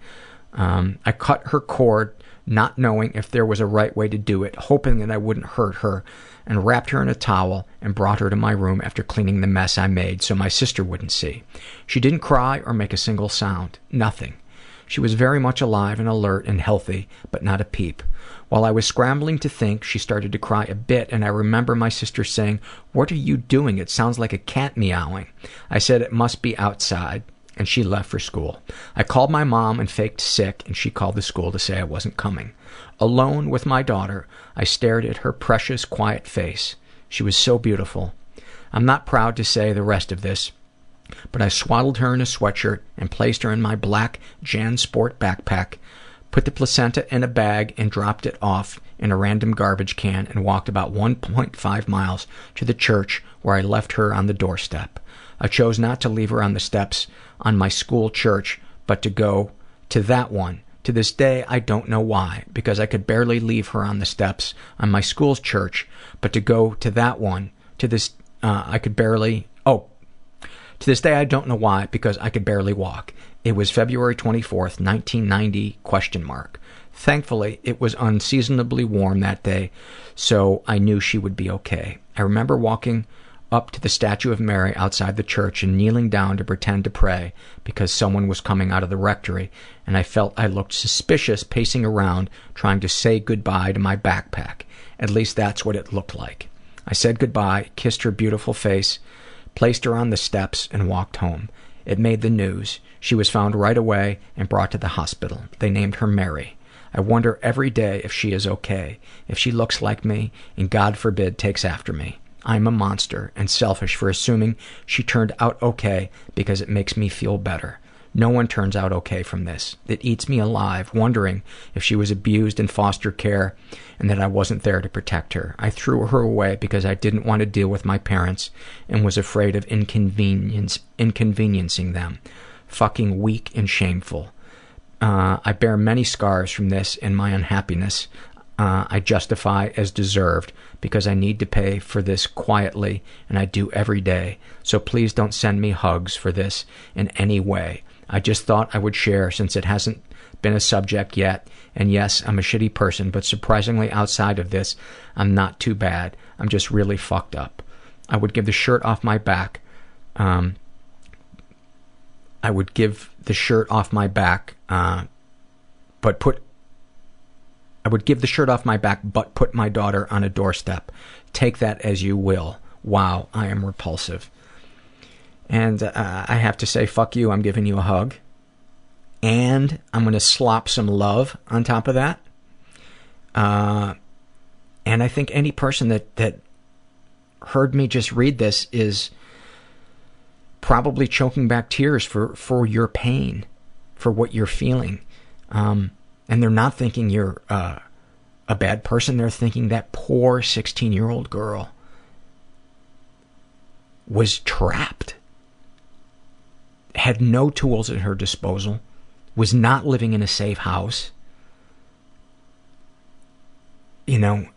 Um, I cut her cord, not knowing if there was a right way to do it, hoping that I wouldn't hurt her, and wrapped her in a towel and brought her to my room after cleaning the mess I made so my sister wouldn't see. She didn't cry or make a single sound. Nothing. She was very much alive and alert and healthy, but not a peep. While I was scrambling to think, she started to cry a bit, and I remember my sister saying, What are you doing? It sounds like a cat meowing. I said it must be outside, and she left for school. I called my mom and faked sick, and she called the school to say I wasn't coming. Alone with my daughter, I stared at her precious, quiet face. She was so beautiful. I'm not proud to say the rest of this, but I swaddled her in a sweatshirt and placed her in my black JanSport backpack, put the placenta in a bag and dropped it off in a random garbage can and walked about 1.5 miles to the church where I left her on the doorstep. I chose not to leave her on the steps on my school church, but to go to that one. To this day, I don't know why, because I could barely leave her on the steps on my school's church, but to go to that one, to this, uh, I could barely, oh, to this day, I don't know why, because I could barely walk. It was February 24th, 1990, question mark. Thankfully, it was unseasonably warm that day, so I knew she would be okay. I remember walking up to the statue of Mary outside the church and kneeling down to pretend to pray because someone was coming out of the rectory, and I felt I looked suspicious pacing around trying to say goodbye to my backpack. At least that's what it looked like. I said goodbye, kissed her beautiful face, placed her on the steps, and walked home. It made the news. She was found right away and brought to the hospital. They named her Mary. I wonder every day if she is okay, if she looks like me, and God forbid takes after me. I'm a monster and selfish for assuming she turned out okay because it makes me feel better. No one turns out okay from this. It eats me alive, wondering if she was abused in foster care and that I wasn't there to protect her. I threw her away because I didn't want to deal with my parents and was afraid of inconvenience, inconveniencing them. Fucking weak and shameful. Uh, I bear many scars from this and my unhappiness. Uh, I justify as deserved because I need to pay for this quietly and I do every day. So please don't send me hugs for this in any way. I just thought I would share since it hasn't been a subject yet. And yes, I'm a shitty person, but surprisingly outside of this, I'm not too bad. I'm just really fucked up. I would give the shirt off my back. Um, I would give the shirt off my back, uh, but put. I would give the shirt off my back, but put my daughter on a doorstep. Take that as you will. Wow, I am repulsive. And uh, I have to say, fuck you, I'm giving you a hug. And I'm going to slop some love on top of that. Uh, and I think any person that, that heard me just read this is probably choking back tears for, for your pain, for what you're feeling. Um, and they're not thinking you're uh, a bad person. They're thinking that poor 16 year old girl was trapped had no tools at her disposal, was not living in a safe house. You know,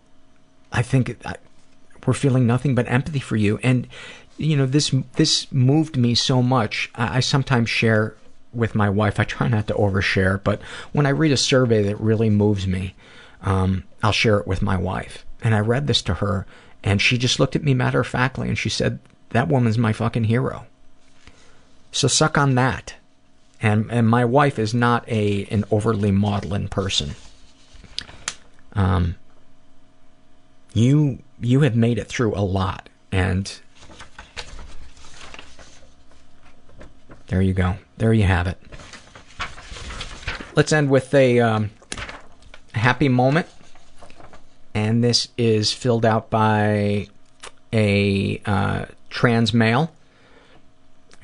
I think we're feeling nothing but empathy for you. And, you know, this this moved me so much. I, I sometimes share with my wife. I try not to overshare, but when I read a survey that really moves me, um, I'll share it with my wife. And I read this to her, and she just looked at me matter of factly, and she said, "That woman's my fucking hero." So suck on that. And and my wife is not a an overly maudlin person. Um, you you have made it through a lot, and there you go. There you have it. Let's end with a um, happy moment, and this is filled out by a uh, trans male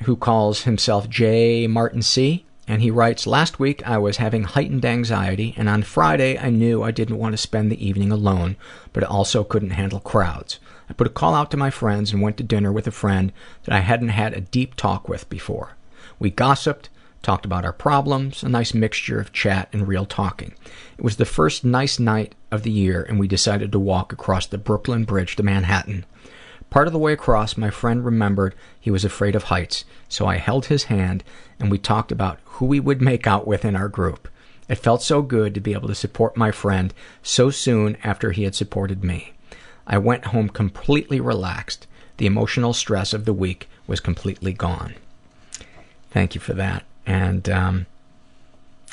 who calls himself J. Martin C. And he writes, Last week I was having heightened anxiety, and on Friday I knew I didn't want to spend the evening alone, but also couldn't handle crowds. I put a call out to my friends and went to dinner with a friend that I hadn't had a deep talk with before. We gossiped, talked about our problems, a nice mixture of chat and real talking. It was the first nice night of the year, and we decided to walk across the Brooklyn Bridge to Manhattan. Part of the way across, my friend remembered he was afraid of heights, so I held his hand and we talked about who we would make out with in our group. It felt so good to be able to support my friend so soon after he had supported me. I went home completely relaxed. The emotional stress of the week was completely gone. Thank you for that. And um,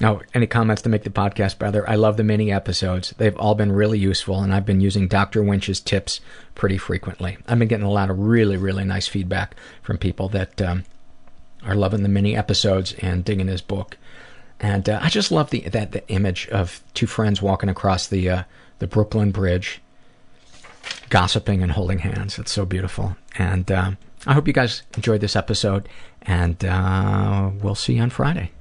Oh, any comments to make the podcast better? I love the mini episodes. They've all been really useful, and I've been using Dr. Winch's tips pretty frequently. I've been getting a lot of really, really nice feedback from people that um, are loving the mini episodes and digging his book. And uh, I just love the that the image of two friends walking across the uh, the Brooklyn Bridge, gossiping and holding hands. It's so beautiful. And uh, I hope you guys enjoyed this episode, and uh, we'll see you on Friday.